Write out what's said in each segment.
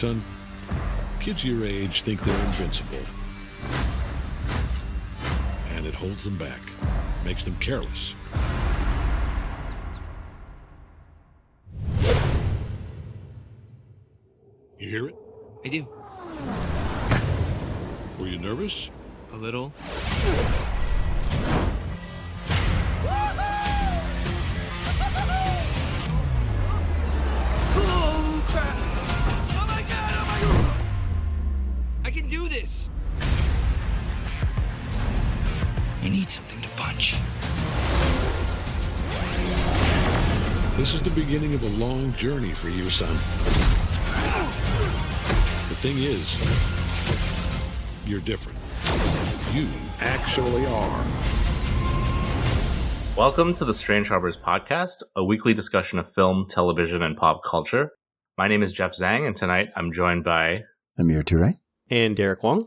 Son, kids your age think they're invincible. And it holds them back, makes them careless. You hear it? I do. Were you nervous? A little. Do this! I need something to punch. This is the beginning of a long journey for you, son. The thing is, you're different. You actually are. Welcome to the Strange Harbors podcast, a weekly discussion of film, television, and pop culture. My name is Jeff Zhang, and tonight I'm joined by. Amir Toure. And Derek Wong.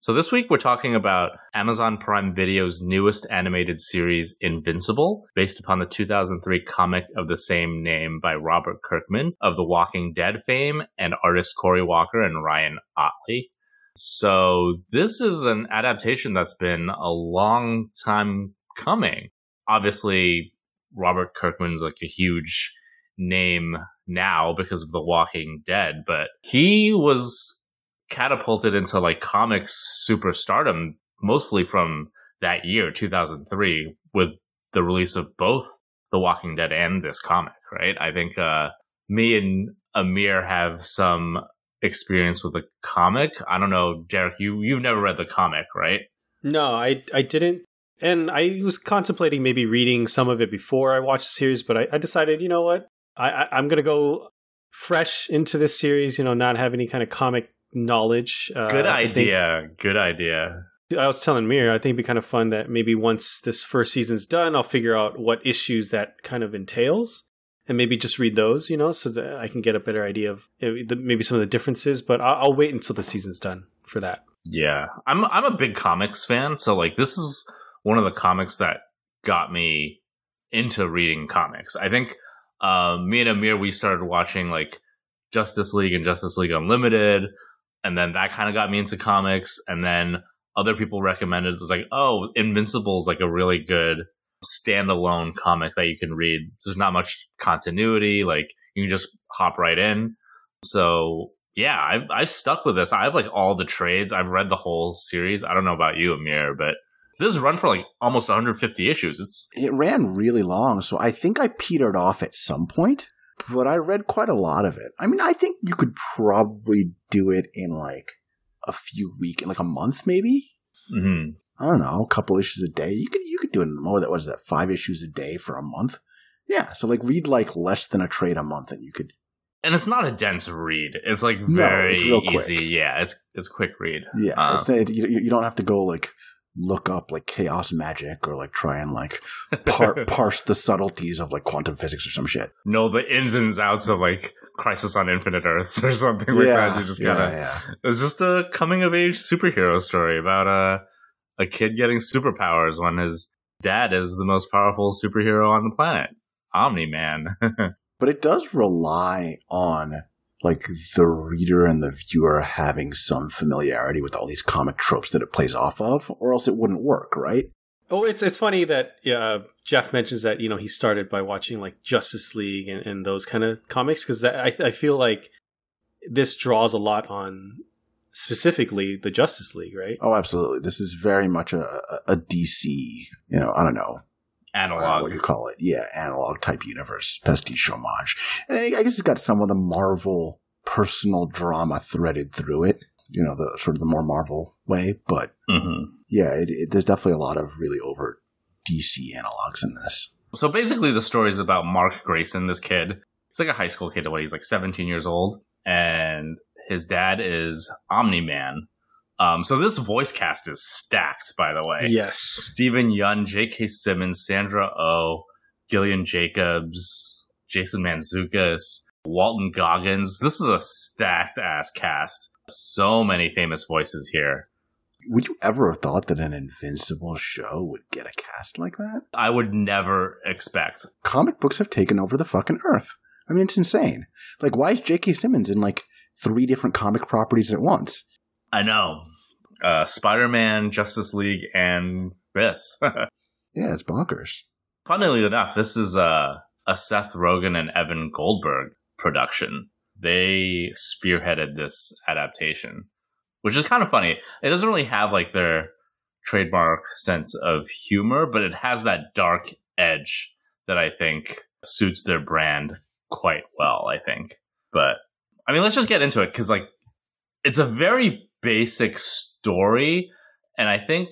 So, this week we're talking about Amazon Prime Video's newest animated series, Invincible, based upon the 2003 comic of the same name by Robert Kirkman of The Walking Dead fame and artists Cory Walker and Ryan Ottley. So, this is an adaptation that's been a long time coming. Obviously, Robert Kirkman's like a huge name now because of The Walking Dead, but he was catapulted into like comics superstardom mostly from that year 2003 with the release of both The Walking Dead and this comic, right? I think uh me and Amir have some experience with the comic. I don't know, Derek, you you've never read the comic, right? No, I I didn't, and I was contemplating maybe reading some of it before I watched the series, but I, I decided, you know what, I, I I'm gonna go fresh into this series. You know, not have any kind of comic knowledge. Uh, Good I think- idea. Good idea. I was telling Mir, I think it'd be kind of fun that maybe once this first season's done, I'll figure out what issues that kind of entails, and maybe just read those, you know, so that I can get a better idea of uh, maybe some of the differences. But I'll, I'll wait until the season's done for that. Yeah, I'm I'm a big comics fan, so like this is one of the comics that got me into reading comics. I think uh, me and Amir we started watching like Justice League and Justice League Unlimited, and then that kind of got me into comics. And then other people recommended it was like, oh, Invincible is like a really good standalone comic that you can read. There's not much continuity, like you can just hop right in. So yeah, I've I've stuck with this. I have like all the trades. I've read the whole series. I don't know about you, Amir, but this run for like almost 150 issues. It's It ran really long, so I think I petered off at some point, but I read quite a lot of it. I mean, I think you could probably do it in like a few weeks, in like a month maybe. mhm. I don't know, a couple issues a day. You could you could do it in more. That was that five issues a day for a month. Yeah, so like read like less than a trade a month, and you could. and it's not a dense read. It's like No, very it's real quick. easy. Yeah, it's it's quick read. Yeah, Um, it's you, you don't have to go like look up like chaos magic or like try and like par- parse the subtleties of like quantum physics or some shit. know the ins and outs of like Crisis on Infinite Earths or something like that. You just gotta. yeah. It's just a coming of age superhero story about a a kid getting superpowers when his dad is the most powerful superhero on the planet, Omni Man. but it does rely on like the reader and the viewer having some familiarity with all these comic tropes that it plays off of, or else it wouldn't work, right? Oh, it's it's funny that uh, Jeff mentions that you know he started by watching like Justice League and, and those kind of comics because I I feel like this draws a lot on specifically the Justice League, right? Oh, absolutely. This is very much a, a a DC, you know, I don't know, analog. what Analog. you call it, yeah, analog type universe, pastiche homage. And I I guess it's got some of the Marvel personal drama threaded through it, you know, the sort of the more Marvel way, but hmm yeah, it, it, there's definitely a lot of really overt DC analogs in this. So basically, the story is about Mark Grayson, this kid. He's like a high school kid. What he's like 17 years old, and his dad is Omni Man. Um, so this voice cast is stacked, by the way. Yes. Steven Yeun, J.K. Simmons, Sandra Oh, Gillian Jacobs, Jason Mantzoukas, Walton Goggins. This is a stacked ass cast. So many famous voices here. Would you ever have thought that an Invincible show would get a cast like that? I would never expect. Comic books have taken over the fucking earth. I mean, it's insane. Like, why is J.K. Simmons in like three different comic properties at once. I know. Uh, Spider Man, Justice League, and this. Yeah, it's bonkers. Funnily enough, this is a, a Seth Rogen and Evan Goldberg production. They spearheaded this adaptation, which is kind of funny. It doesn't really have like their trademark sense of humor, but it has that dark edge that I think suits their brand quite well, I think. But I mean, let's just get into it because like it's a very basic story, and I think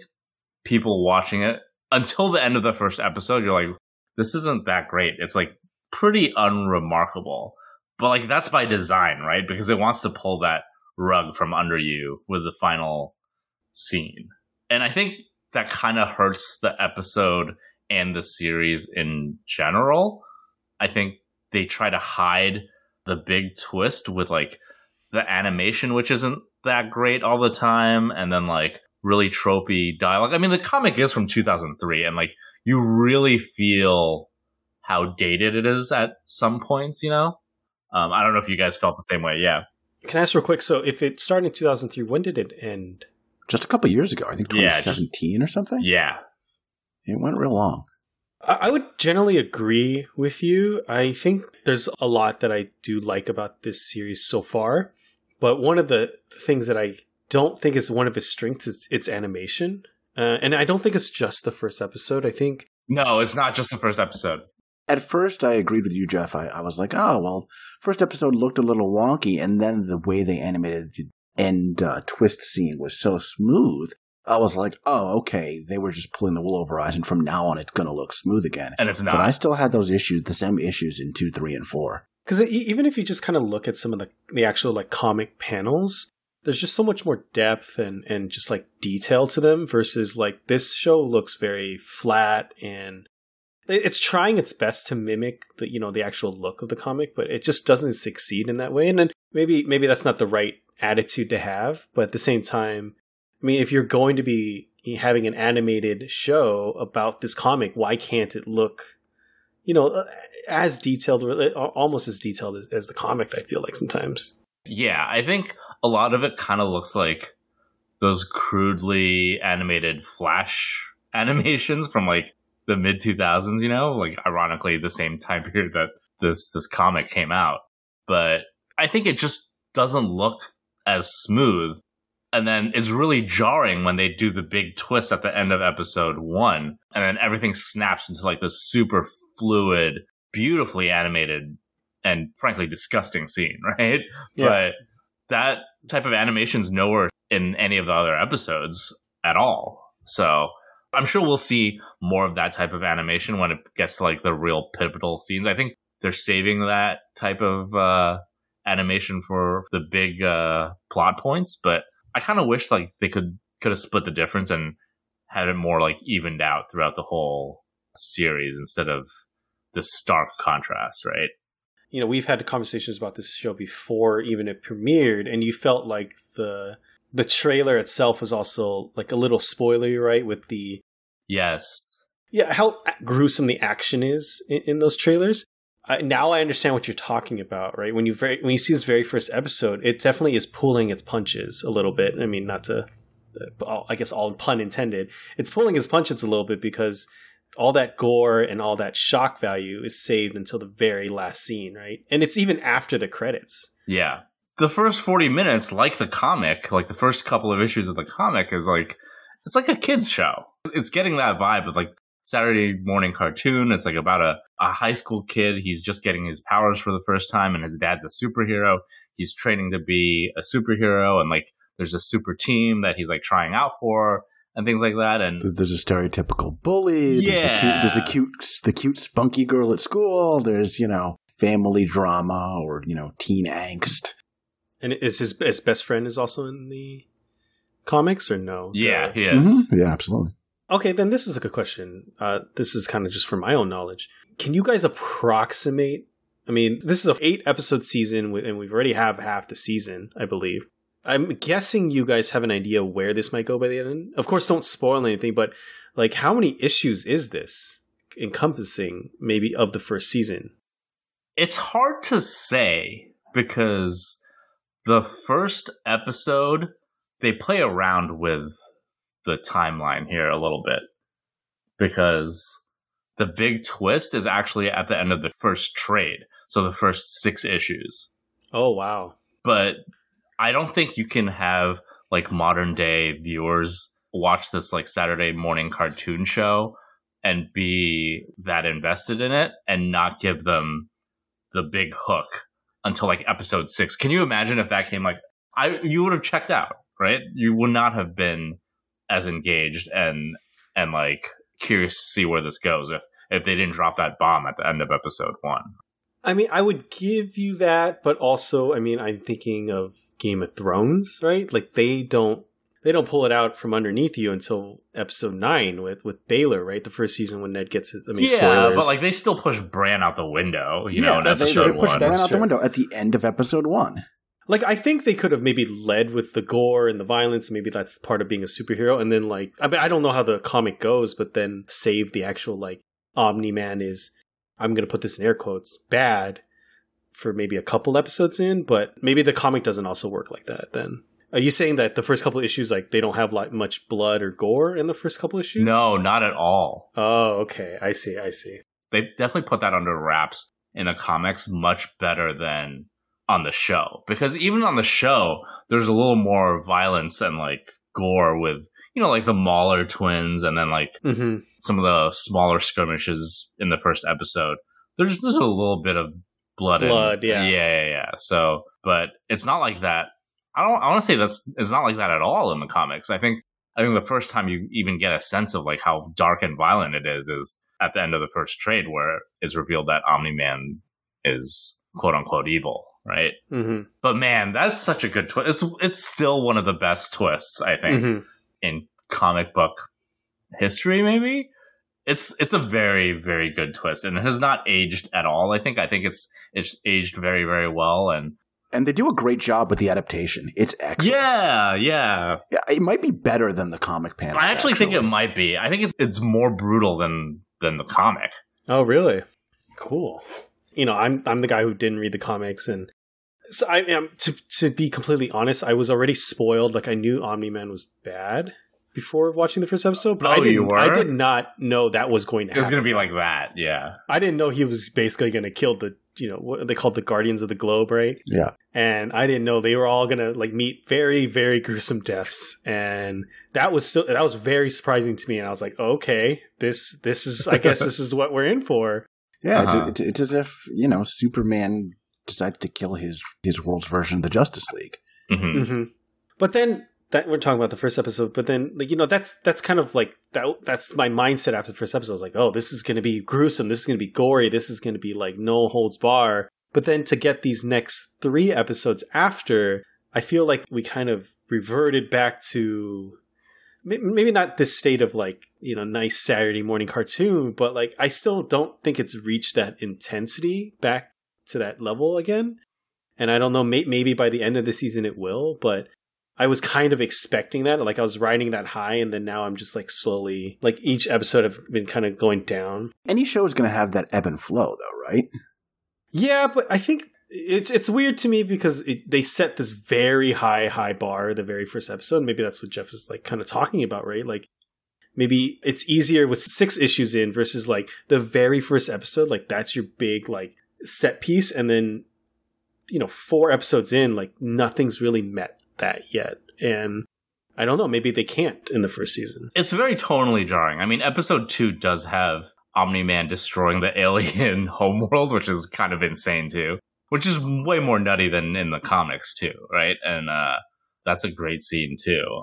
people watching it until the end of the first episode, you're like, this isn't that great. It's like pretty unremarkable. But like that's by design, right? Because it wants to pull that rug from under you with the final scene. And I think that kind of hurts the episode and the series in general. I think they try to hide the big twist with like the animation, which isn't that great all the time, and then like really tropey dialogue. I mean, the comic is from 2003, and like you really feel how dated it is at some points. You know, um, I don't know if you guys felt the same way. Yeah, Can I ask real quick? So, if it started in 2003, when did it end? Just a couple years ago, I think Yeah, just- 2017 or something. yeah, It went real long. I I would generally agree with you. I think there's a lot that I do like about this series so far, but one of the things that I don't think is one of its strengths is its animation. Uh, and I don't think it's just the first episode. I think no, it's not just the first episode. At first, I agreed with you, Jeff. I, I was like, oh, well, first episode looked a little wonky, and then the way they animated the end uh, twist scene was so smooth. I was like, oh, okay, they were just pulling the wool over our eyes, and from now on, it's going to look smooth again. And it's not. But I still had those issues, the same issues in 2, 3, and 4. because even if you just kind of look at some of the the actual like comic panels, there's just so much more depth and and just like detail to them versus like this show looks very flat and it- it's trying its best to mimic the you know the actual look of the comic, but it just doesn't succeed in that way. And then maybe maybe that's not the right attitude to have, but at the same time, I mean, if you're going to be having an animated show about this comic, why can't it look, you know, uh, as detailed, uh, almost as detailed as, as the comic? I feel like sometimes. Yeah, I think a lot of it kind of looks like those crudely animated Flash animations from like the mid 2000s, you know, like ironically the same time period that this this comic came out. But I think it just doesn't look as smooth. And then it's really jarring when they do the big twist at the end of episode 1 and then everything snaps into like this super fluid, beautifully animated and frankly disgusting scene, right? Yeah. But that type of animation's nowhere in any of the other episodes at all. So I'm sure we'll see more of that type of animation when it gets to like the real pivotal scenes. I think they're saving that type of uh, animation for the big uh, plot points, but I kind of wish like they could could have split the difference and had it more like evened out throughout the whole series instead of this stark contrast, right? You know, we've had conversations about this show before, even it premiered, and you felt like the the trailer itself was also like a little spoilery, right? With the Yes. yeah, how gruesome the action is in, in those trailers. I, now I understand what you're talking about, right? When you very when you see this very first episode, it definitely is pulling its punches a little bit. I mean, not to, uh, I guess all pun intended. It's pulling its punches a little bit because all that gore and all that shock value is saved until the very last scene, right? And it's even after the credits. Yeah. The first 40 minutes, like the comic, like the first couple of issues of the comic, is like, it's like a kid's show. It's getting that vibe of like Saturday morning cartoon. It's like about a, a high school kid. He's just getting his powers for the first time, and his dad's a superhero. He's training to be a superhero, and like there's a super team that he's like trying out for, and things like that. And There's- a stereotypical bully. There's the cute, there's the cute, the cute spunky girl at school. There's you know family drama or you know teen angst. And is his his best friend is also in the comics or no? yeah, The- he is. Mhm. Yeah, absolutely. Okay, then this is a good question. Uh, this is kind of just for my own knowledge. Can you guys approximate? I mean, this is a eight episode season, and we've already have half the season, I believe. I'm guessing you guys have an idea where this might go by the end. Of course, don't spoil anything, but like, how many issues is this encompassing? Maybe of the first season. It's hard to say because the first episode, they play around with the timeline here a little bit because the big twist is actually at the end of the first trade. So the first six issues. Oh wow. But I don't think you can have like modern day viewers watch this like Saturday morning cartoon show and be that invested in it and not give them the big hook until like episode six. Can you imagine if that came like I you would have checked out, right? You would not have been as engaged and and like curious to see where this goes if if they didn't drop that bomb at the end of episode one. I mean, I would give you that, but also, I mean, I'm thinking of Game of Thrones, right? Like they don't they don't pull it out from underneath you until episode nine with with Baelor, right? The first season when Ned gets it. I mean, yeah, spoilers. but like they still push Bran out the window, you yeah, know, in they, episode they push one. that That's out the window at the end of episode one. like I think they could have maybe led with the gore and the violence. Maybe that's part of being a superhero, and then like I mean, I don't know how the comic goes, but then save the actual like Omni Man is. I'm gonna put this in air quotes. Bad for maybe a couple episodes in, but maybe the comic doesn't also work like that. Then are you saying that the first couple issues like they don't have like much blood or gore in the first couple issues? No, not at all. Oh, okay. I see. I see. They definitely put that under wraps in the comics much better than on the show. Because even on the show, there's a little more violence and like gore with, you know, like the Mauler twins and then like hmm some of the smaller skirmishes in the first episode. There's there's a little bit of blood. Blood, yeah. yeah, yeah, yeah. So, but it's not like that. I don't. I want to say that's it's not like that at all in the comics. I think I think the first time you even get a sense of like how dark and violent it is is at the end of the first trade, where it's revealed that Omni Man is quote unquote evil, right? hmm But man, that's such a good twist. It's it's still one of the best twists I think hmm in comic book history maybe it's it's a very very good twist and it has not aged at all i think i think it's it's aged very very well and And they do a great job with the adaptation. It's excellent. yeah yeah Yeah, it might be better than the comic panel. i actually think it might be i think it's it's more brutal than than the comic Oh, really? Cool. You know, I'm I'm the guy who didn't read the comics, and so I am to to be completely honest. I was already spoiled. Like I knew Omni Man was bad before watching the first episode, but oh, I Oh, didn't. you were? I did not know that was going to it was gonna be like that yeah I didn't know he was basically going to kill the you know what they called the Guardians of the Globe, right? Yeah. and I didn't know they were all gonna like meet very very gruesome deaths, and that was still that was very surprising to me. And I was like, okay, this this is I guess this is what we're in for. Yeah, Uh-huh. it's, it's, it's as if you know Superman decided to kill his his world's version of the Justice League. hmm hmm But then that we're talking about the first episode, but then like you know that's that's kind of like that that's my mindset after the first episode. I was like, oh, this is going to be gruesome. This is going to be gory. This is going to be like no holds bar. But then to get these next three episodes after, I feel like we kind of reverted back to maybe not this state of like you know nice Saturday morning cartoon, but like I still don't think it's reached that intensity back to that level again. And I don't know, maybe by the end of the season it will, but I was kind of expecting that. Like I was riding that high, and then now I'm just like slowly, like each episode have been kind of going down. Any show is going to have that ebb and flow, though, right? Yeah, but I think it's it's weird to me because it, they set this very high high bar the very first episode. Maybe that's what Jeff is like kind of talking about, right? Like maybe it's easier with six issues in versus like the very first episode. Like that's your big like set piece, and then you know four episodes in, like nothing's really met that yet, and. I don't know. Maybe they can't in the first season. it's very tonally jarring i mean episode two does have omni-man destroying the alien homeworld which is kind of insane too which is way more nutty than in the comics too right and uh that's a great scene too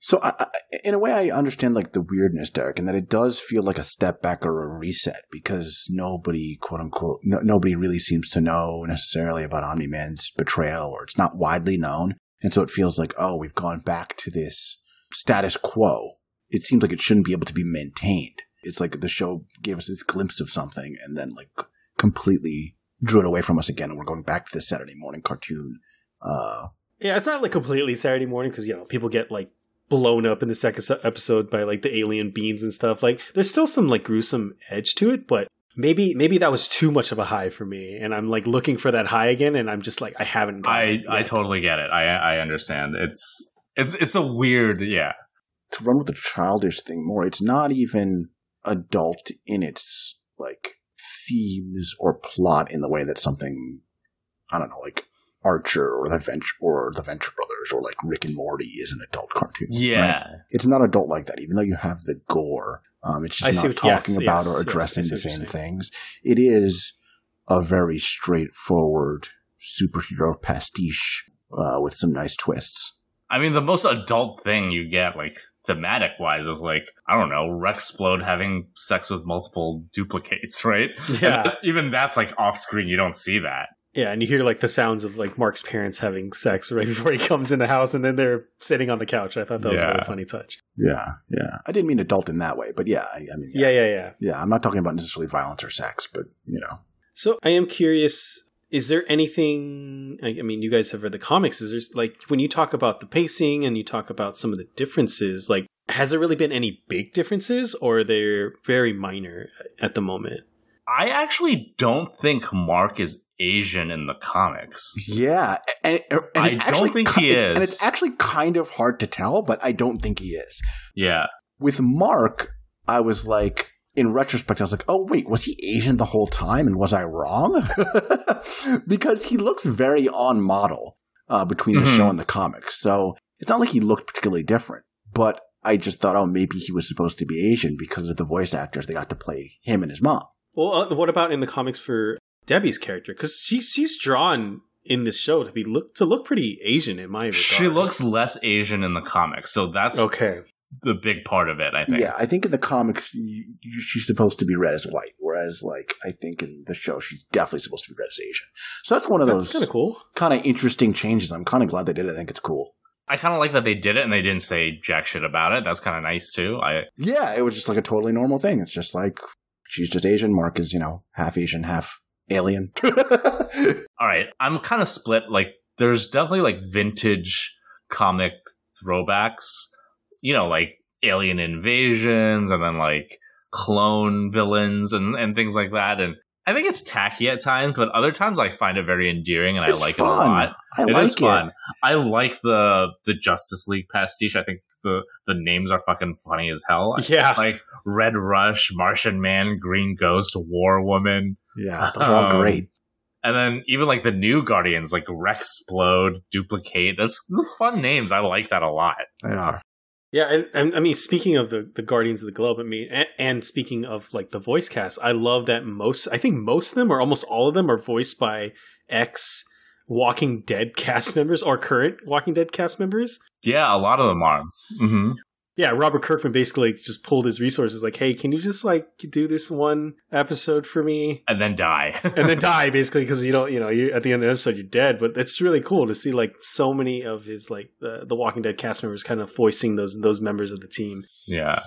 So, I, I, in a way, I understand like the weirdness, Derek, and that it does feel like a step back or a reset because nobody, quote unquote, no, nobody really seems to know necessarily about Omni Man's betrayal, or it's not widely known, and so it feels like, oh, we've gone back to this status quo. It seems like it shouldn't be able to be maintained. It's like the show gave us this glimpse of something and then like completely drew it away from us again, and we're going back to the Saturday morning cartoon. Uh, Yeah, it's not like completely Saturday morning because you know people get like blown up in the second episode by like the alien beams and stuff. Like there's still some like gruesome edge to it, but maybe maybe that was too much of a high for me, and I'm like looking for that high again, and I'm just like I haven't. got I I totally get it. I I understand. It's it's it's a weird yeah. to run with the childish thing more, it's not even adult in its like themes or plot in the way that something I don't know, like Archer or the Venture or the Venture Brothers or like Rick and Morty is an adult cartoon. right? Yeah. It's not adult like that, even though you have the gore. Um, it's just see not what- yes, talking about yes, or addressing I see the same things. It is a very straightforward superhero pastiche uh, with some nice twists. I mean, the most adult thing you get, like thematic wise, is like I don't know, Rex Splode having sex with multiple duplicates, right? Yeah. Even that's like off screen. You don't see that. Yeah, and you hear like the sounds of like Mark's parents having sex right before he comes in the house, and then they're sitting on the couch. I thought that was a really funny touch. Yeah, yeah. I didn't mean adult in that way, but yeah, I, I mean, Yeah, yeah, yeah. Yeah, I'm not talking about necessarily violence or sex, but you know, So I am curious. Is there anything? I I mean, you guys have read the comics. Is there like when you talk about the pacing and you talk about some of the differences? Like, has there really been any big differences, or they're very minor at the moment? I actually don't think Mark is Asian in the comics. yeah, and, and I don't actually think ki- he is, and it's actually kind of hard to tell, but I don't think he is. Yeah. With Mark, I was like, in retrospect, I was like, oh wait, was he Asian the whole time, and was I wrong? because he looks very on model uh, between the Mhm. show and the comics, so it's not like he looked particularly different, but. I just thought, oh, maybe he was supposed to be Asian because of the voice actors. They got to play him and his mom. Well, uh, what about in the comics for Debbie's character? Because she she's drawn in this show to be look to look pretty Asian in my regard. She looks less Asian in the comics, so that's okay. the big part of it. I think. Yeah, I think in the comics you, you, she's supposed to be read as white, whereas like I think in the show she's definitely supposed to be read as Asian. So that's one of That's those kind of cool. kind of interesting changes. I'm kind of glad they did it. I think it's cool. I kind of like that they did it and they didn't say jack shit about it. That's kind of nice too. I Yeah, it was just like a totally normal thing. It's just like she's just Asian. Mark is you know half Asian, half alien. all right. I'm kind of split. Like, there's definitely like vintage comic throwbacks. You know, like alien invasions and then like clone villains and and things like that. And I think it's tacky at times, but other times I find it very endearing and It's I like fun. it a lot. I It like is fun. it. I like the the Justice League pastiche. I think the the names are fucking funny as hell. Yeah. Like Red Rush, Martian Man, Green Ghost, War Woman, Yeah, those are all Um, great. and then even like the new Guardians, like Rexplode, Dupli-Kate. That's, that's fun names. I like that a lot. They are. Yeah, and, I mean, speaking of the, the Guardians of the Globe, I mean, and, and speaking of like the voice cast, I love that most, I think most of them or almost all of them are voiced by ex Walking Dead cast members or current Walking Dead cast members. Yeah, a lot of them are. hmm Yeah, Robert Kirkman basically just pulled his resources, like, hey, can you just like do this one episode for me? And then die. and then die basically because you don't you know you at the end of the episode you're dead but it's really cool to see like so many of his like the, the walking dead cast members kind of voicing those those members of the team yeah.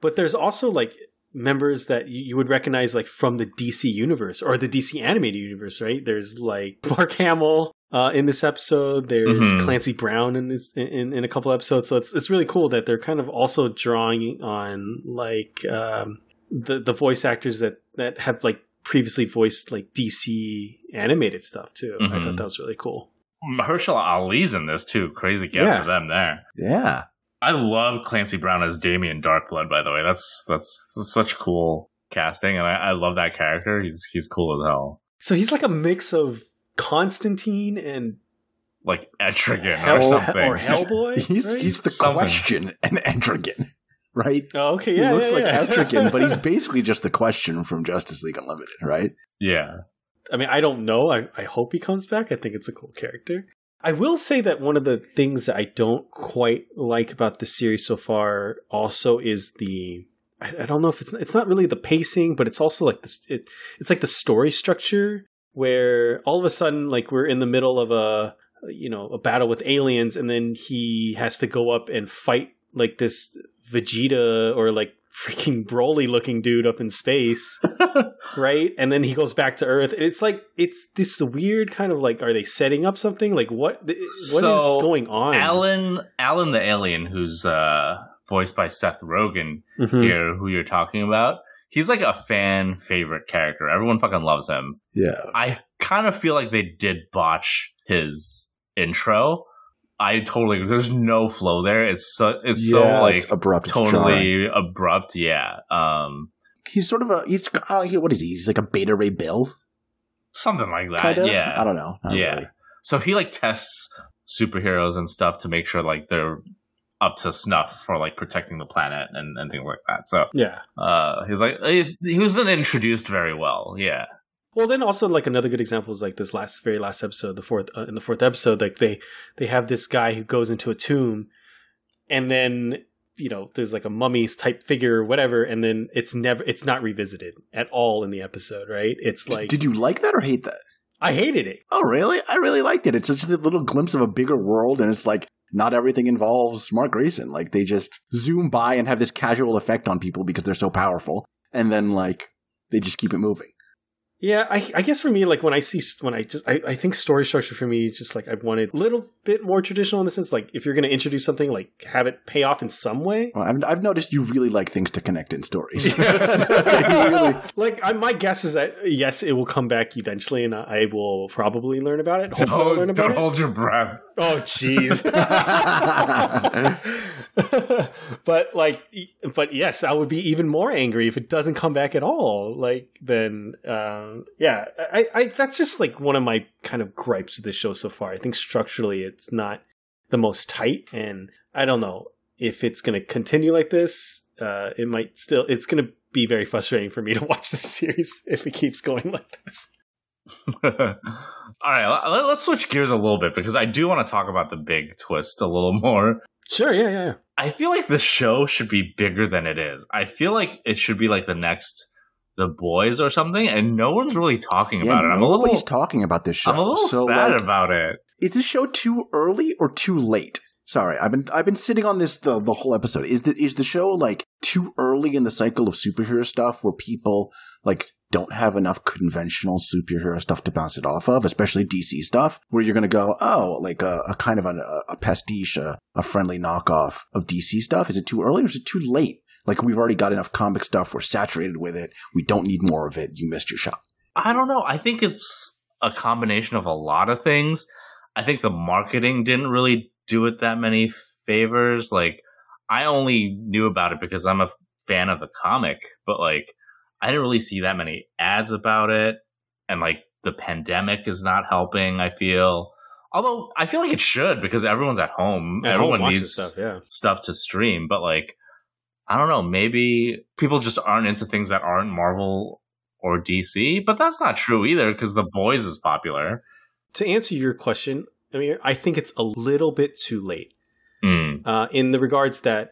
but there's also like members that you, you would recognize like from the dc universe or the dc animated universe right there's like mark hamill uh, in this episode, there's Mhm. Clancy Brown in this in, in a couple episodes, so it's it's really cool that they're kind of also drawing on like um, the the voice actors that that have like previously voiced like DC animated stuff too. I Mhm. thought that was really cool. Mahershala Ali's in this too. Crazy get Yeah. for them there. Yeah. I love Clancy Brown as Damien Darkblood. By the way, that's that's, that's such cool casting, and I, I love that character. He's he's cool as hell. So he's like a mix of Constantine and Like Etrigan Hell, or something. or Hellboy. He's right? he's the Something. question and Etrigan, right? oh, okay, he looks yeah, like yeah. Etrigan, but he's basically just the question from Justice League Unlimited, right? yeah. I mean, I don't know. I, I hope he comes back. I think it's a cool character. I will say that one of the things that I don't quite like about the series so far also is the I, I don't know if it's it's not really the pacing, but it's also like this it, it's like the story structure where all of a sudden like we're in the middle of a you know a battle with aliens and then he has to go up and fight like this Vegeta or like freaking Broly looking dude up in space right? And then he goes back to Earth. And it's like it's this weird kind of like, are they setting up something? Like what? What is So, going on? Alan Alan the alien, who's uh, voiced by Seth Rogen Mhm. here, who you're talking about. He's like a fan favorite character. Everyone fucking loves him. Yeah. I kind of feel like they did botch his intro. I totally there's no flow there. It's so it's so like it's abrupt. It's totally abrupt. Yeah. Um He's sort of a he's uh, he- what is he? He's like a Beta Ray Bill, something like that. kind of. Yeah. I don't know. Not yeah. really. So he like tests superheroes and stuff to make sure like they're up to snuff for like protecting the planet and, and things like that. So Yeah. uh he's like he, he wasn't introduced very well. Yeah. Well, then also like another good example is like this last, very last episode, the fourth uh, in the fourth episode, like they they have this guy who goes into a tomb, and then you know there's like a mummy's type figure or whatever, and then it's never it's not revisited at all in the episode, right? It's like Did you like that or hate that? I hated it. Oh, really? I really liked it. It's just a little glimpse of a bigger world, and it's like not everything involves Mark Grayson. Like they just zoom by and have this casual effect on people because they're so powerful, and then like they just keep it moving. Yeah, I, I guess for me, like when I see when I just I, I think story structure for me is just like I wanted a little bit more traditional in the sense like if you're going to introduce something, like have it pay off in some way. Well, I've, I've noticed you really like things to connect in stories. Yes. Really- like I, my guess is that yes, it will come back eventually, and I will probably learn about it. Hopefully, I'll Don't, learn about don't it. hold your breath. Oh, jeez. but like, but yes, I would be even more angry if it doesn't come back at all. Like, then, um, yeah, I, I, that's just like one of my kind of gripes with the show so far. I think structurally, it's not the most tight, and I don't know if it's going to continue like this. Uh, it might still. It's going to be very frustrating for me to watch this series if it keeps going like this. All right, let, let's switch gears a little bit because I do want to talk about the big twist a little more. Sure. Yeah. Yeah. Yeah. I feel like the show should be bigger than it is. I feel like it should be like the next The Boys or something, and no one's really talking yeah, about it. I'm a little, nobody's talking about this show. I'm a little so, sad like, about it. is this show too early or too late? Sorry, I've been I've been sitting on this the, the whole episode. Is the is the show like too early in the cycle of superhero stuff where people like don't have enough conventional superhero stuff to bounce it off of, especially DC stuff, where you're going to go, oh, like a, a kind of a, a pastiche, a, a friendly knockoff of DC stuff. Is it too early or is it too late? Like we've already got enough comic stuff. We're saturated with it. We don't need more of it. You missed your shot. I don't know. I think it's a combination of a lot of things. I think the marketing didn't really do it that many favors. Like, I only knew about it because I'm a fan of the comic, but like, I didn't really see that many ads about it. And like, the pandemic is not helping, I feel. Although I feel like it should because everyone's at home. Everyone needs stuff. Yeah. stuff to stream, but like I don't know, maybe people just aren't into things that aren't Marvel or DC, but that's not true either because The Boys is popular. to answer your question, I mean, I think it's a little bit too late. Mm. Uh, in the regards that,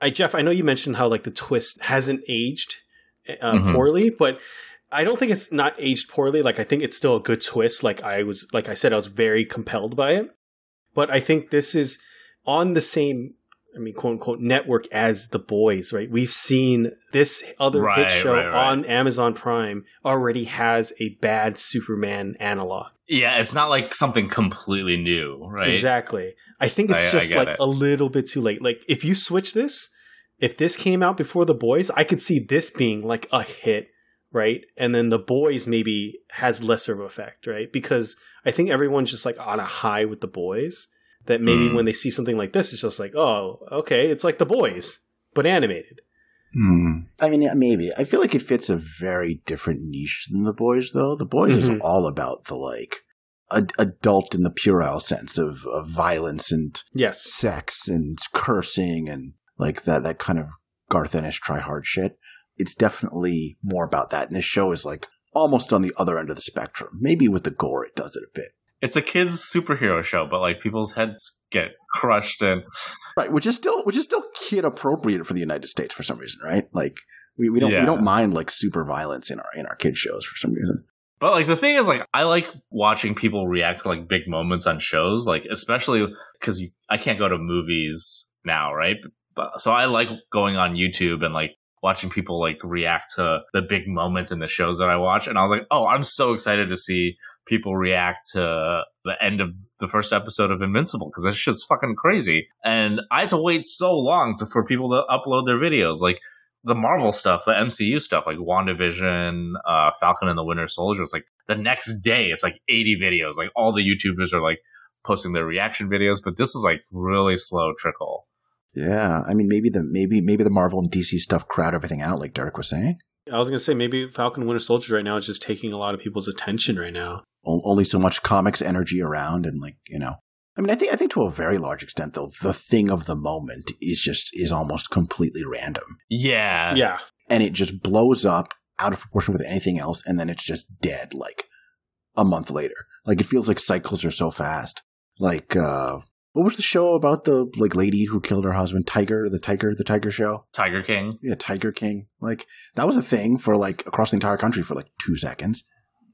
I Jeff, I know you mentioned how like the twist hasn't aged uh, Mhm. poorly, but I don't think it's not aged poorly. Like I think it's still a good twist. Like I was, like I said, I was very compelled by it. But I think this is on the same, I mean, quote unquote, network as The Boys. Right? We've seen this other Right, hit show right, right. on Amazon Prime already has a bad Superman analog. Yeah, it's not like something completely new, right? Exactly. I think it's I- I just get like it. a little bit too late. Like if you switch this, if this came out before the boys, I could see this being like a hit, right? And then the boys maybe has lesser of effect, right? Because I think everyone's just like on a high with the boys. That maybe Mm. when they see something like this, it's just like, oh, okay, it's like the boys, but animated. Hmm. I mean, maybe. I feel like it fits a very different niche than the boys, though. The boys Mhm. is all about the like ad- adult in the puerile sense of, of violence and Yes. sex and cursing and like that that kind of Garth Ennis try hard shit. It's definitely more about that. And this show is like almost on the other end of the spectrum. Maybe with the gore, it does it a bit. It's a kids superhero show, but like people's heads get crushed and Right, which is still which is still kid appropriate for the United States for some reason, right? Like we, we don't Yeah. we don't mind like super violence in our in our kid shows for some reason. But like the thing is, like I like watching people react to like big moments on shows, like especially because I can't go to movies now, right? But, so I like going on YouTube and like watching people like react to the big moments in the shows that I watch, and I was like, oh, I'm so excited to see people react to the end of the first episode of Invincible because that shit's fucking crazy, and I had to wait so long to, for people to upload their videos, like. the Marvel stuff, the MCU stuff, like WandaVision, uh, Falcon and the Winter Soldier, it's like the next day, it's like 80 videos. Like all the YouTubers are like posting their reaction videos, but this is like really slow trickle. Yeah, I mean, maybe the maybe maybe the Marvel and DC stuff crowd everything out, like Derek was saying. I was gonna say maybe Falcon Winter Soldier right now is just taking a lot of people's attention right now. O- only so much comics energy around, and like you know, I mean, I think I think to a very large extent, though, the thing of the moment is just is almost completely random, Yeah. Yeah, and it just blows up out of proportion with anything else, and then it's just dead like a month later. Like it feels like cycles are so fast. Like uh what was the show about the like lady who killed her husband, Tiger, the Tiger, the Tiger show? Tiger King. Yeah, Tiger King. Like that was a thing for like across the entire country for like two seconds,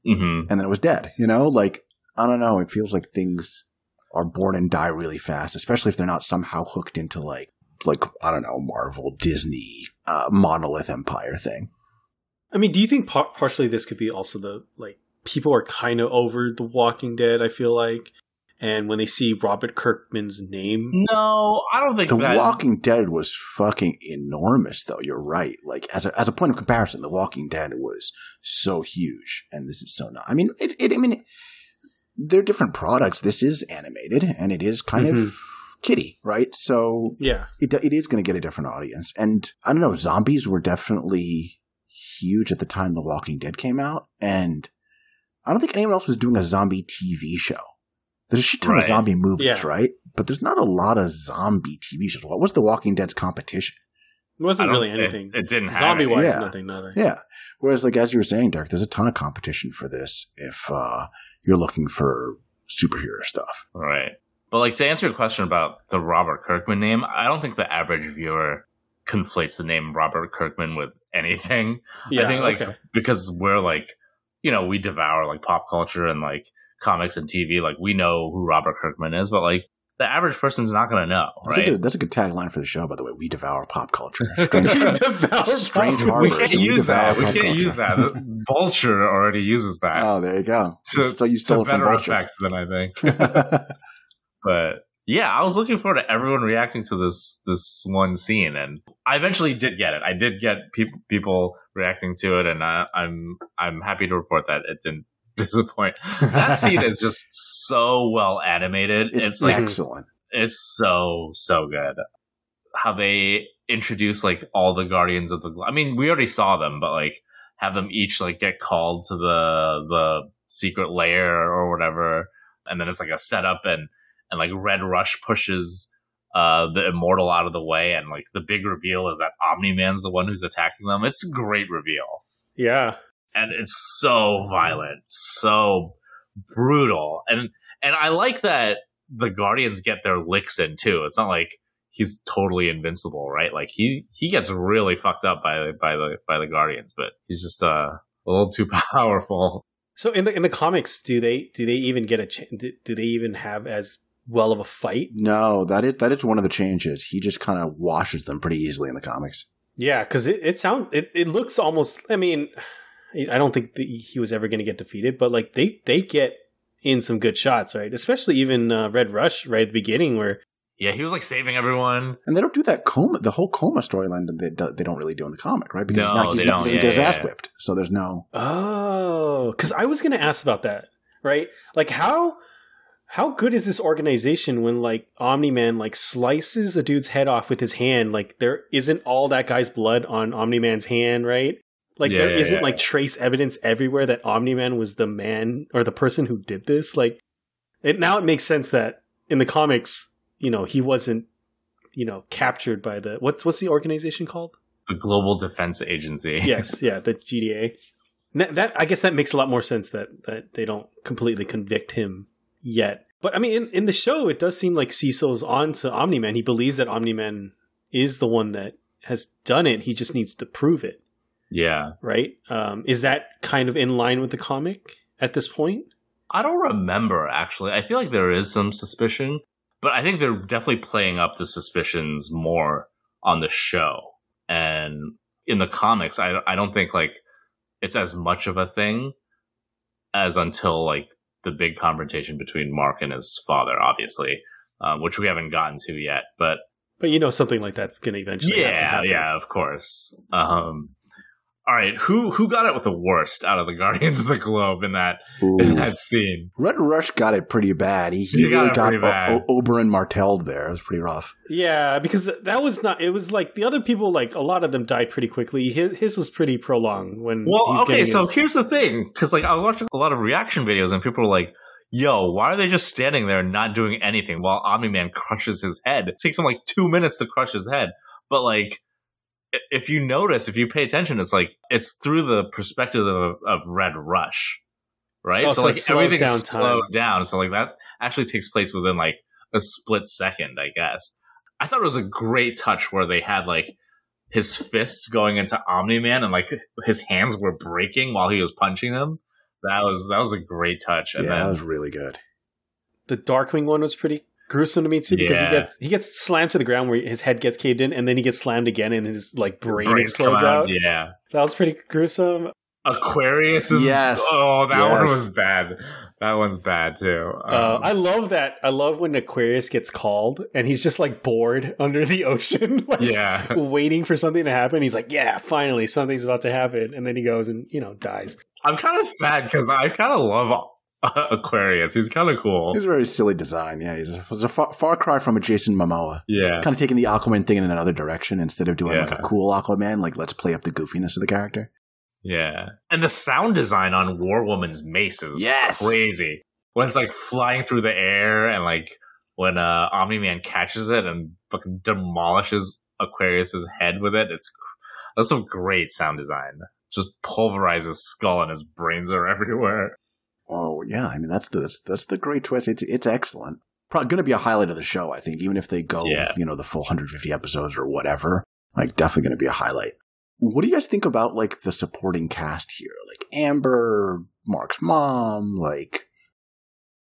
hmm and then it was dead. You know, like I don't know. It feels like things are born and die really fast, especially if they're not somehow hooked into like like I don't know Marvel, Disney, uh, monolith empire thing. I mean, do you think par- partially this could be also the like people are kind of over The Walking Dead? I feel like, and when they see Robert Kirkman's name, No, I don't think The that. Walking Dead was fucking enormous, though. You're right. Like as a as a point of comparison, The Walking Dead was so huge, and this is so not. I mean, it. it I mean, they're different products. This is animated, and it is kind Mhm. of kitty, right? So yeah, it it is going to get a different audience. And I don't know, zombies were definitely huge at the time The Walking Dead came out, and I don't think anyone else was doing a zombie TV show. There's a shit ton of zombie movies, Yeah. right? But there's not a lot of zombie TV shows. What was The Walking Dead's competition? it wasn't really anything. It, didn't have Zombie any. wise, Yeah. nothing, nothing. Yeah. Whereas, like as you were saying, Derek, there's a ton of competition for this if uh, you're looking for superhero stuff. Right. But like to answer your question about the Robert Kirkman name, I don't think the average viewer conflates the name Robert Kirkman with anything. Yeah, I think like okay. because we're like, you know, we devour like pop culture and like comics and TV, like we know who Robert Kirkman is, but like the average person's not going to know, That's, a right? good, that's a good tagline for the show, by the way. We devour pop culture. Strange, Devour strange pop- we can't and use that. We can't culture. use that. Vulture already uses that. Oh, there you go. to, so you to stole it from better effect than I think. but yeah, I was looking forward to everyone reacting to this this one scene, and I eventually did get it. I did get people people reacting to it, and I, I'm I'm happy to report that it didn't disappoint. That scene is just so well animated. it's, It's, like excellent. it's so so good. How they introduce like all the guardians of the. I mean, we already saw them, but like have them each like get called to the the secret lair or whatever, and then it's like a setup and and like Red Rush pushes uh the immortal out of the way, and like the big reveal is that Omni Man's the one who's attacking them. It's a great reveal Yeah, and it's so violent, so brutal, and and I like that the Guardians get their licks in too. It's not like he's totally invincible, right? Like he he gets really fucked up by by the by the Guardians, but he's just uh, a little too powerful. So in the in the comics, do they do they even get a chance? Do, do they even have as well of a fight? No, that is that is one of the changes. He just kind of washes them pretty easily in the comics. Yeah, because it it sound it, it looks almost. I mean, I don't think that he was ever going to get defeated, but like they they get in some good shots, right? Especially even uh, Red Rush right at the beginning, where Yeah, he was like saving everyone. And they don't do that coma, the whole coma storyline that they, do, they don't really do in the comic, right? Because No, he's not, he's they not, don't. he doesn't Yeah, get his yeah, ass yeah. whipped. So there's no. oh, because I was going to ask about that, right? Like how how good is this organization when like Omni Man like slices a dude's head off with his hand? Like there isn't all that guy's blood on Omni Man's hand, right? Like Yeah, there yeah, isn't yeah. like trace evidence everywhere that Omni Man was the man or the person who did this. Like it now it makes sense that in the comics, you know, he wasn't, you know, captured by the what's what's the organization called? The Global Defense Agency. yes, yeah, the GDA. That, that I guess that makes a lot more sense that that they don't completely convict him yet. But I mean, in, in the show, it does seem like Cecil's on to Omni Man. He believes that Omni Man is the one that has done it. He just needs to prove it, yeah. right? Um, is that kind of in line with the comic at this point? I don't remember actually. I feel like there is some suspicion, but I think they're definitely playing up the suspicions more on the show. And in the comics, I I don't think like it's as much of a thing as until like the big confrontation between Mark and his father, obviously, um, which we haven't gotten to yet. But But you know something like that's going to eventually. Yeah, yeah, of course. Um, all right, who who got it with the worst out of the Guardians of the Globe in that in that scene? Red Rush got it pretty bad. He, he, He got really it got pretty bad. o- o- Oberyn Martelled there. It was pretty rough. Yeah, because that was not. It was like the other people. Like a lot of them died pretty quickly. His, his was pretty prolonged. When Well, he's okay, so his- here's the thing, because like I was watching a lot of reaction videos, and people were like, "Yo, why are they just standing there and not doing anything while Omni Man crushes his head? It takes him like two minutes to crush his head." But like, i- if you notice, if you pay attention, it's like it's through the perspective of, of Red Rush, right? Oh, so, so like it's slowed everything's down time. slowed down. So like that actually takes place within like a split second, I guess. I thought it was a great touch where they had like his fists going into Omni Man and like his hands were breaking while he was punching them. That was that was a great touch. And yeah, that was really good. the Darkwing one was pretty gruesome to me too because Yeah. he gets he gets slammed to the ground where his head gets caved in and then he gets slammed again and his like brain brains come explodes out. Yeah. That was pretty gruesome. Aquarius is Yes. oh that one was bad. That one's bad too. Uh, Um, I love that. I love when Aquarius gets called and he's just like bored under the ocean, like yeah. waiting for something to happen. He's like, "Yeah, finally, something's about to happen," and then he goes and you know dies. I'm kind of sad because I kind of love uh, Aquarius. He's kind of cool. He's a very silly design. Yeah, he's a, a far, far cry from a Jason Momoa. Yeah. Kind of taking the Aquaman thing in another direction instead of doing like a cool Aquaman. Like, let's play up the goofiness of the character. Yeah. And the sound design on War Woman's mace is Yes. crazy. When it's like flying through the air and like when uh Omni Man catches it and fucking demolishes Aquarius's head with it, it's that's some great sound design. Just pulverizes skull and his brains are everywhere. Oh yeah, I mean that's the that's, that's the great twist. It's it's excellent. Probably going to be a highlight of the show. I think even if they go, Yeah. you know, the full 150 episodes or whatever, like definitely going to be a highlight. What do you guys think about like the supporting cast here? Like Amber, Mark's mom, like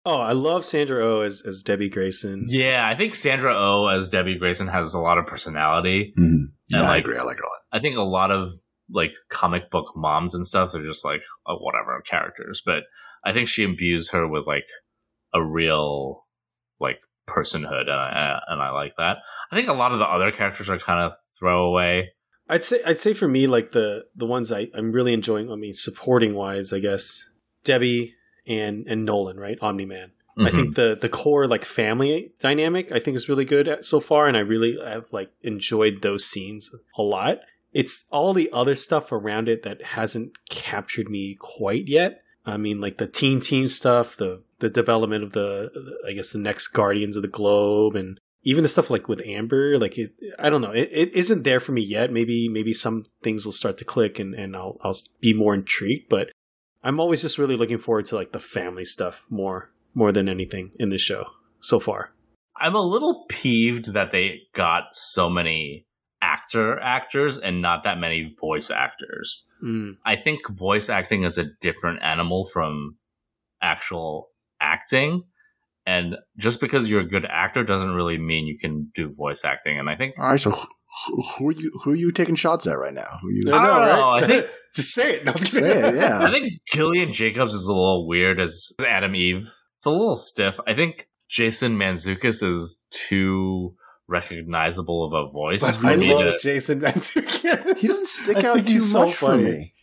Oh, I love Sandra Oh as as Debbie Grayson. Yeah, I think Sandra Oh as Debbie Grayson has a lot of personality. Mhm. And, Yeah, I agree. I like her a lot. I think a lot of like comic book moms and stuff are just like oh, whatever characters, but I think she imbues her with like a real like personhood, and I, and I like that. I think a lot of the other characters are kind of throwaway. I'd say I'd say for me like the the ones I I'm really enjoying. I mean, supporting wise, I guess Debbie and and Nolan, right? Omni Man. I think mm-hmm. the the core like family dynamic I think is really good at, so far, and I really have like enjoyed those scenes a lot. It's all the other stuff around it that hasn't captured me quite yet. I mean, like the teen team stuff, the the development of the, I guess the next Guardians of the Globe, and even the stuff like with Amber. Like it, I don't know, it, it isn't there for me yet. Maybe maybe some things will start to click, and and I'll I'll be more intrigued. But I'm always just really looking forward to like the family stuff more more than anything in this show so far. I'm a little peeved that they got so many actor actors and not that many voice actors. Mm. I think voice acting is a different animal from actual acting. And just because you're a good actor doesn't really mean you can do voice acting. And I think All right, so who, who are you who are you taking shots at right now? Who are you? I don't know, I think- just say it. No, just Say it, yeah. I think Gillian Jacobs is a little weird as Atom Eve. It's a little stiff. I think Jason Mantzoukas is too recognizable of a voice I love to. Jason Mantzoukas. He doesn't stick out too so much for me.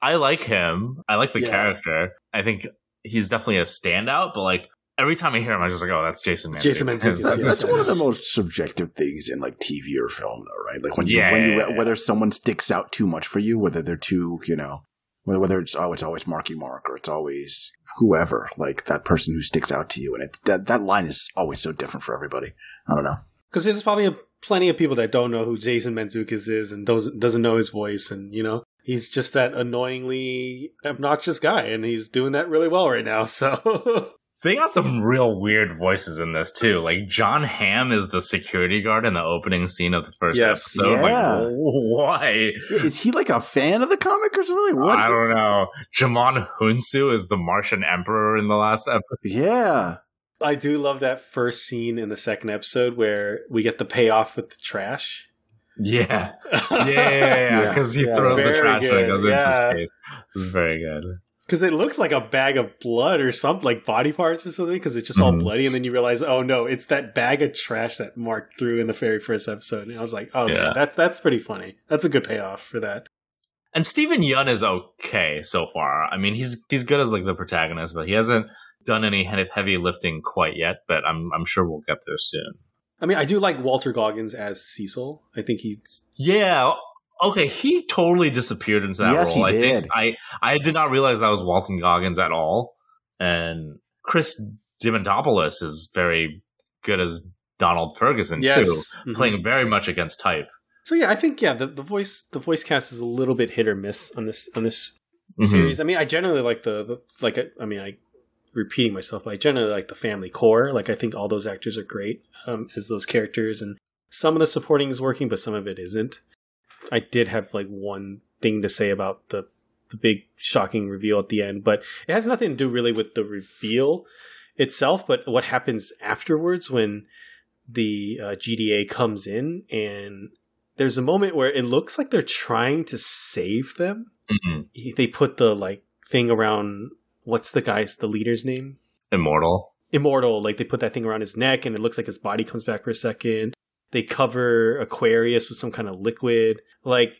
I like him. I like the Yeah. character. I think he's definitely a standout. But like every time I hear him, I'm just like, oh, that's Jason Mantzoukas. Jason Mantzoukas, That- yeah. That's one of the most subjective things in like TV or film, though, right? Like when you, Yeah, when you yeah, yeah. whether someone sticks out too much for you, whether they're too, you know, whether whether it's oh, it's always Marky Mark or it's always whoever, like that person who sticks out to you, and it's that that line is always so different for everybody. I don't know. Because there's probably a, plenty of people that don't know who Jason Mantzoukas is and doesn't doesn't know his voice, and you know he's just that annoyingly obnoxious guy, and he's doing that really well right now. So They got some real weird voices in this too. Like Jon Hamm is the security guard in the opening scene of the first Yes. episode. Yeah. Like, why? Is he like a fan of the comic or something? What? I don't know. Djimon Hounsou is the Martian Emperor in the last episode. Yeah. I do love that first scene in the second episode where we get the payoff with the trash. Yeah, yeah, yeah, Yeah. Because he Yeah. throws the Very trash and it goes Yeah. into space. This is very good. Because it looks like a bag of blood or something, like body parts or something, because it's just all Mhm. bloody. And then you realize, oh no, it's that bag of trash that Mark threw in the very first episode. And I was like, oh, okay, Yeah. that, that's pretty funny. That's a good payoff for that. And Steven Yeun is okay so far. I mean, he's he's good as like the protagonist, but he hasn't done any heavy lifting quite yet. But I'm I'm sure we'll get there soon. I mean, I do like Walton Goggins as Cecil. I think he's Yeah. Okay, he totally disappeared into that Yes, role. he I did. think I I did not realize that was Walton Goggins at all. And Chris Diamantopoulos is very good as Donald Ferguson too, Mhm. playing very much against type. So yeah, I think yeah, the, the voice the voice cast is a little bit hit or miss on this on this Mhm. series. I mean, I generally like the, the like I, I mean, I repeating myself, but I generally like the family core. Like I think all those actors are great um, as those characters, and some of the supporting is working, but some of it isn't. I did have like one thing to say about the the big shocking reveal at the end, but it has nothing to do really with the reveal itself, but what happens afterwards when the uh, GDA comes in and there's a moment where it looks like they're trying to save them Mhm. they put the like thing around what's the guy's the leader's name? Immortal. immortal. Like they put that thing around his neck and it looks like his body comes back for a second. They cover aquarius with some kind of liquid. Like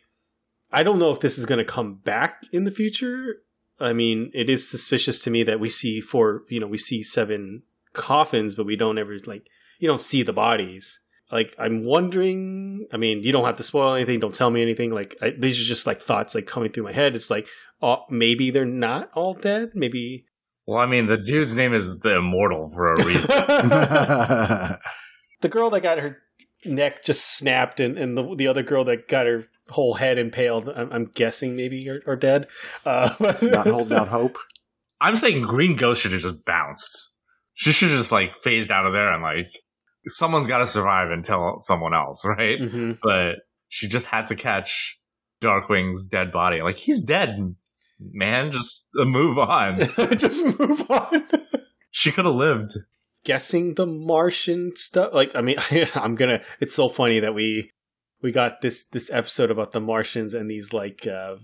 i don't know if this is going to come back in the future. I mean it is suspicious to me that we see four you know we see seven coffins but we don't ever like you don't see the bodies. Like i'm wondering i mean you don't have to spoil anything don't tell me anything. Like I, these are just like thoughts like coming through my head. It's like oh, maybe they're not all dead maybe Well, I mean, the dude's name is the Immortal for a reason. the girl that got her neck just snapped and, and the, the other girl that got her whole head impaled i'm, I'm guessing maybe are, are dead uh, Not holding out hope. I'm saying Green Ghost should have just bounced. She should have just like phased out of there and like someone's got to survive and tell someone else, right? Mhm. But she just had to catch Darkwing's dead body. Like he's dead, man. Just uh, move on. just move on she could have lived. guessing the Martian stuff. Like, I mean, I'm gonna. It's so funny that we we got this this episode about the Martians and these like uh,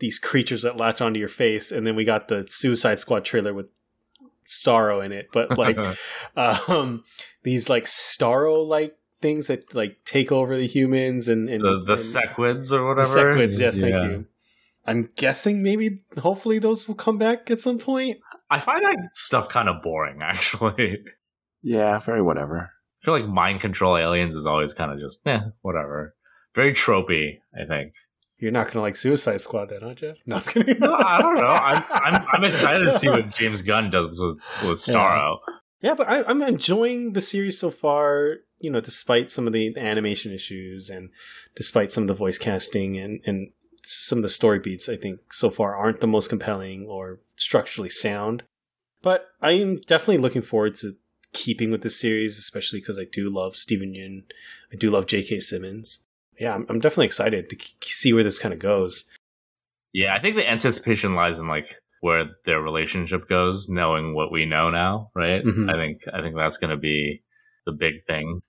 these creatures that latch onto your face, and then we got the Suicide Squad trailer with Starro in it. But like, um, these like Starro like things that like take over the humans and, and the the and- Sequids or whatever. Sequids. Yes, Yeah. thank you. I'm guessing maybe hopefully those will come back at some point. I find that stuff kind of boring, actually. Yeah, very whatever. I feel like mind control aliens is always kind of just, eh, whatever. Very tropey, I think. You're not gonna like Suicide Squad, then, huh, Jeff? No, I was. No, I don't know. I'm, I'm, I'm excited to see what James Gunn does with, with Starro. Yeah, but I, I'm enjoying the series so far. You know, despite some of the animation issues and despite some of the voice casting and and some of the story beats, I think so far aren't the most compelling or structurally sound. But I am definitely looking forward to keeping with this series, especially because I do love Steven Yeun. I do love J.K. Simmons. Yeah, I'm, I'm definitely excited to k- see where this kind of goes. Yeah, I think the anticipation lies in like where their relationship goes, knowing what we know now, right? Mhm. I think I think that's going to be the big thing.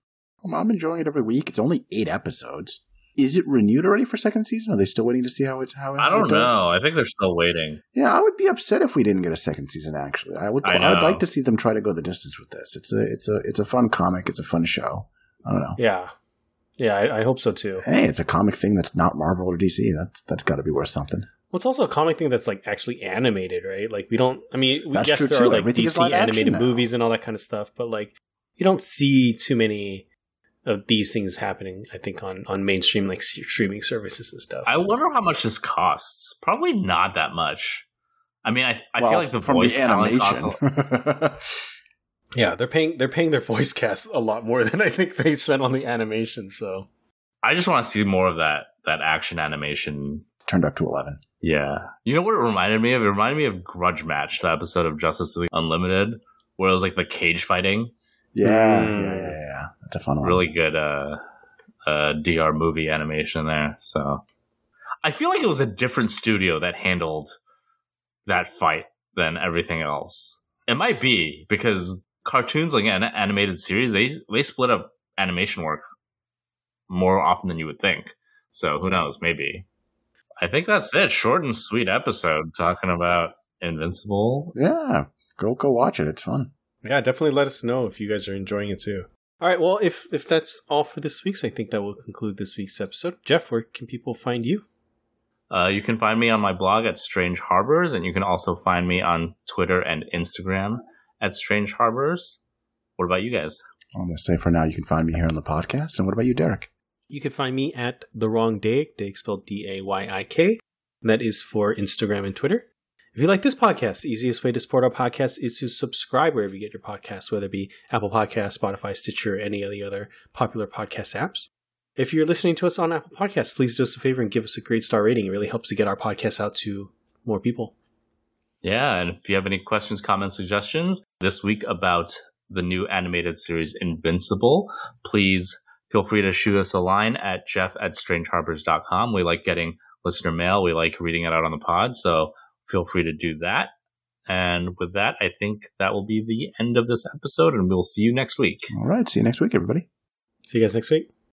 Well, I'm enjoying it every week. It's only eight episodes. Is it renewed already for second season? Are they still waiting to see how it how it I don't it know. I think they're still waiting. Yeah, I would be upset if we didn't get a second season. Actually, I would. I I'd like to see them try to go the distance with this. It's a it's a it's a fun comic. It's a fun show. I don't know. Yeah, yeah, I, I hope so too. Hey, it's a comic thing that's not Marvel or DC. That's that's got to be worth something. Well, it's also a comic thing that's like actually animated, right? Like we don't. I mean, we That's guess true, there too. are like Everything DC animated movies and all that kind of stuff, but like you don't see too many of these things happening. I think on on mainstream like streaming services and stuff. I wonder how much this costs. Probably not that much. I mean, I, I Well, feel like the from voice the talent costs. a- animation. yeah, they're paying they're paying their voice cast a lot more than I think they spent on the animation. So I just want to see more of that that action animation. Turned up to eleven. Yeah, you know what it reminded me of? It reminded me of Grudge Match, the episode of Justice League Unlimited, where it was like the cage fighting. Yeah, Mm. yeah, yeah, yeah. That's a fun one. Really good uh, uh, DR movie animation there. So I feel like it was a different studio that handled that fight than everything else. It might be because cartoons like an animated series they they split up animation work more often than you would think. So who knows? Maybe. I think that's it. Short and sweet episode talking about Invincible. Yeah, go go watch it. It's fun. Yeah, definitely let us know if you guys are enjoying it too. All right, well, if if that's all for this week's, I think that will conclude this week's episode. Jeff, where can people find you? Uh, you can find me on my blog at Strange Harbors, and you can also find me on Twitter and Instagram at Strange Harbors. What about you guys? I'm going to say for now, you can find me here on the podcast. And what about you, Derek? You can find me at the wrong Dayik, Dayik spelled D A Y I K. And that is for Instagram and Twitter. If you like this podcast, the easiest way to support our podcast is to subscribe wherever you get your podcasts, whether it be Apple Podcasts, Spotify, Stitcher, or any of the other popular podcast apps. If you're listening to us on Apple Podcasts, please do us a favor and give us a great star rating. It really helps to get our podcast out to more people. Yeah, and if you have any questions, comments, suggestions this week about the new animated series Invincible, please feel free to shoot us a line at jeff at strangeharbors.com. We like getting listener mail. We like reading it out on the pod. So feel free to do that. And with that, I think that will be the end of this episode, and we'll see you next week. All right. See you next week, everybody. See you guys next week.